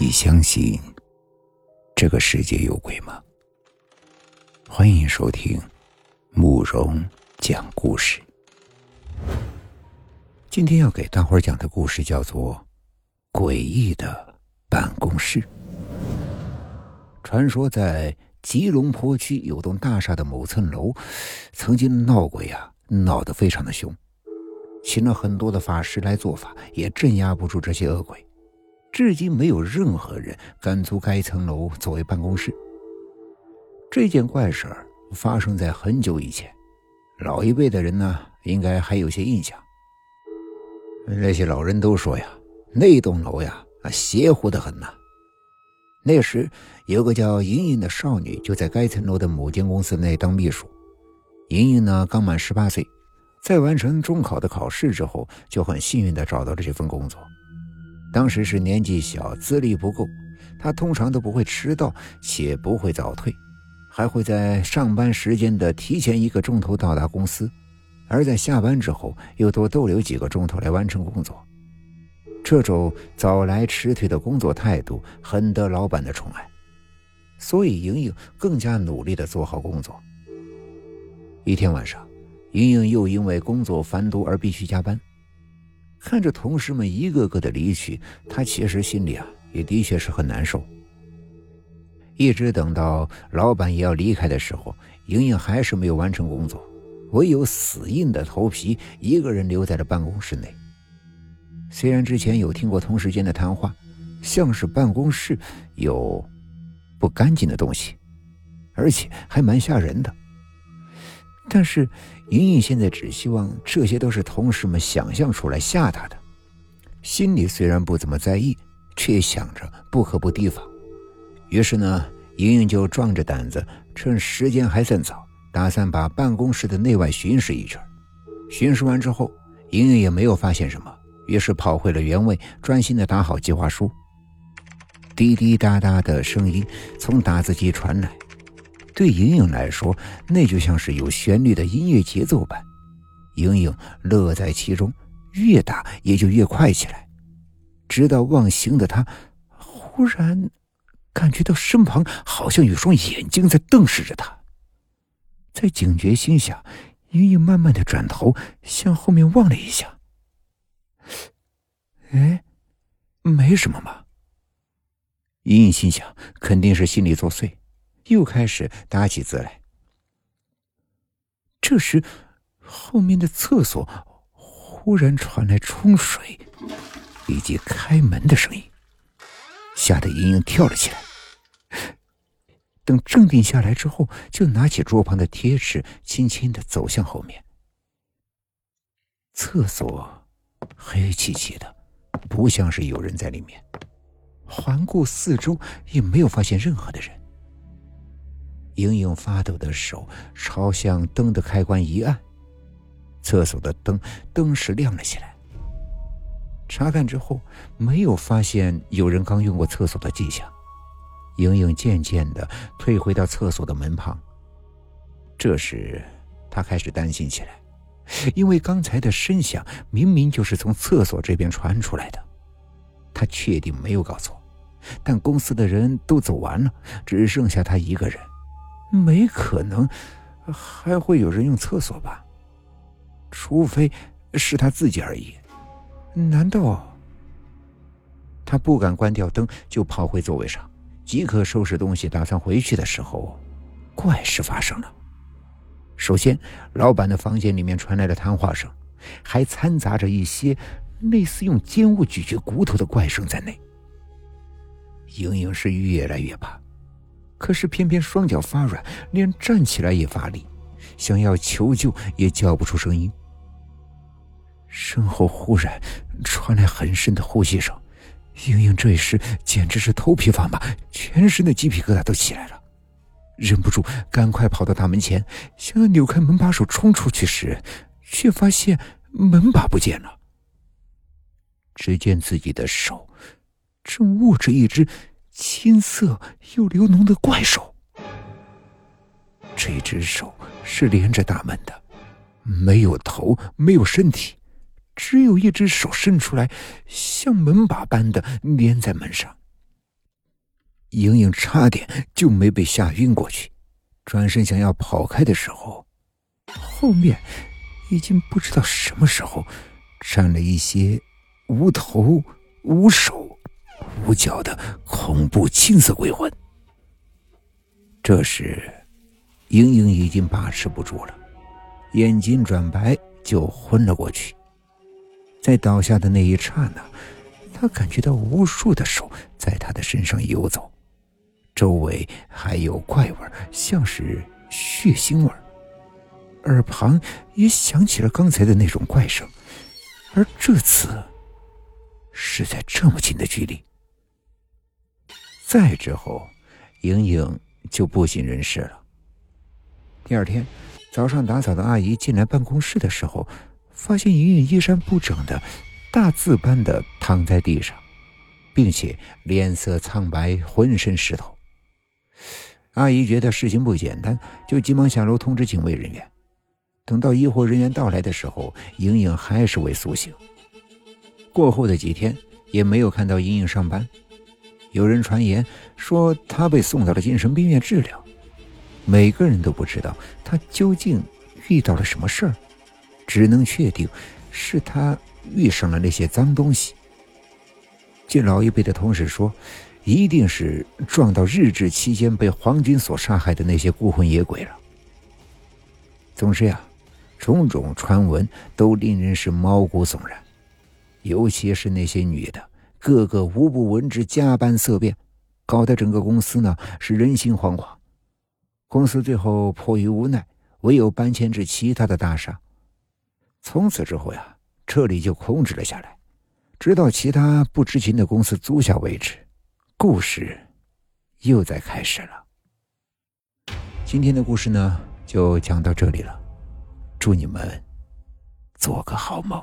你相信这个世界有鬼吗？欢迎收听慕容讲故事。今天要给大伙儿讲的故事叫做《诡异的办公室》。传说在吉隆坡区有栋大厦的某层楼，曾经闹鬼啊，闹得非常的凶，请了很多的法师来做法，也镇压不住这些恶鬼。至今没有任何人敢租该层楼作为办公室。这件怪事儿发生在很久以前，老一辈的人呢，应该还有些印象。那些老人都说呀，那栋楼呀，邪乎的很呐。那时有个叫莹莹的少女，就在该层楼的某间公司内当秘书。莹莹呢，刚满十八岁，在完成中考的考试之后，就很幸运的找到了这份工作。当时是年纪小，资历不够，他通常都不会迟到，且不会早退，还会在上班时间的提前一个钟头到达公司，而在下班之后又多逗留几个钟头来完成工作。这种早来迟退的工作态度很得老板的宠爱，所以莹莹更加努力地做好工作。一天晚上，莹莹又因为工作繁多而必须加班。看着同事们一个个的离去，他其实心里啊也的确是很难受。一直等到老板也要离开的时候，莹莹还是没有完成工作，唯有死硬的头皮，一个人留在了办公室内。虽然之前有听过同事间的谈话，像是办公室有不干净的东西，而且还蛮吓人的。但是，莹莹现在只希望这些都是同事们想象出来吓她的，心里虽然不怎么在意，却也想着不可不提防。于是呢，莹莹就壮着胆子，趁时间还算早，打算把办公室的内外巡视一圈。巡视完之后，莹莹也没有发现什么，于是跑回了原位，专心的打好计划书。滴滴答答的声音从打字机传来。对莹莹来说，那就像是有旋律的音乐节奏般，莹莹乐在其中，越打也就越快起来。直到忘形的她，忽然感觉到身旁好像有双眼睛在瞪视着她。在警觉心下，莹莹慢慢的转头向后面望了一下。哎，没什么嘛。莹莹心想，肯定是心里作祟。又开始打起字来。这时，后面的厕所忽然传来冲水以及开门的声音，吓得莹莹跳了起来。等镇定下来之后，就拿起桌旁的贴纸，轻轻的走向后面。厕所黑漆漆的，不像是有人在里面。环顾四周，也没有发现任何的人。莹莹发抖的手朝向灯的开关一按，厕所的灯顿时亮了起来。查看之后，没有发现有人刚用过厕所的迹象。莹莹渐渐的退回到厕所的门旁。这时，她开始担心起来，因为刚才的声响明明就是从厕所这边传出来的。她确定没有搞错，但公司的人都走完了，只剩下她一个人。没可能，还会有人用厕所吧？除非是他自己而已。难道他不敢关掉灯，就跑回座位上，即刻收拾东西，打算回去的时候，怪事发生了。首先，老板的房间里面传来了谈话声，还掺杂着一些类似用尖物咀嚼骨头的怪声在内。莹莹是越来越怕。可是偏偏双脚发软，连站起来也乏力，想要求救也叫不出声音。身后忽然传来很深的呼吸声，莹莹这时简直是头皮发麻，全身的鸡皮疙瘩都起来了，忍不住赶快跑到大门前，想要扭开门把手冲出去时，却发现门把不见了。只见自己的手正握着一只。青色又流脓的怪手，这只手是连着大门的，没有头，没有身体，只有一只手伸出来，像门把般的粘在门上。莹莹差点就没被吓晕过去。转身想要跑开的时候，后面已经不知道什么时候站了一些无头、无手、无脚的恐怖青色鬼魂。这时，莹莹已经把持不住了，眼睛转白，就昏了过去。在倒下的那一刹那，她感觉到无数的手在她的身上游走。周围还有怪味像是血腥味耳旁也响起了刚才的那种怪声，而这次是在这么近的距离。再之后，莹莹就不省人事了。第二天早上，打扫的阿姨进来办公室的时候，发现莹莹衣衫不整的，大字般的躺在地上，并且脸色苍白，浑身湿透。阿姨觉得事情不简单，就急忙下楼通知警卫人员。等到医护人员到来的时候，莹莹还是未苏醒。过后的几天也没有看到莹莹上班。有人传言说他被送到了精神病院治疗。每个人都不知道他究竟遇到了什么事儿，只能确定是他遇上了那些脏东西。据老一辈的同事说。一定是撞到日治期间被皇军所杀害的那些孤魂野鬼了。总之呀，种种传闻都令人是毛骨悚然，尤其是那些女的，个个无不闻之加班色变，搞得整个公司呢是人心惶惶。公司最后迫于无奈，唯有搬迁至其他的大厦。从此之后呀，这里就空置了下来，直到其他不知情的公司租下为止。故事又在开始了。今天的故事呢，就讲到这里了。祝你们做个好梦。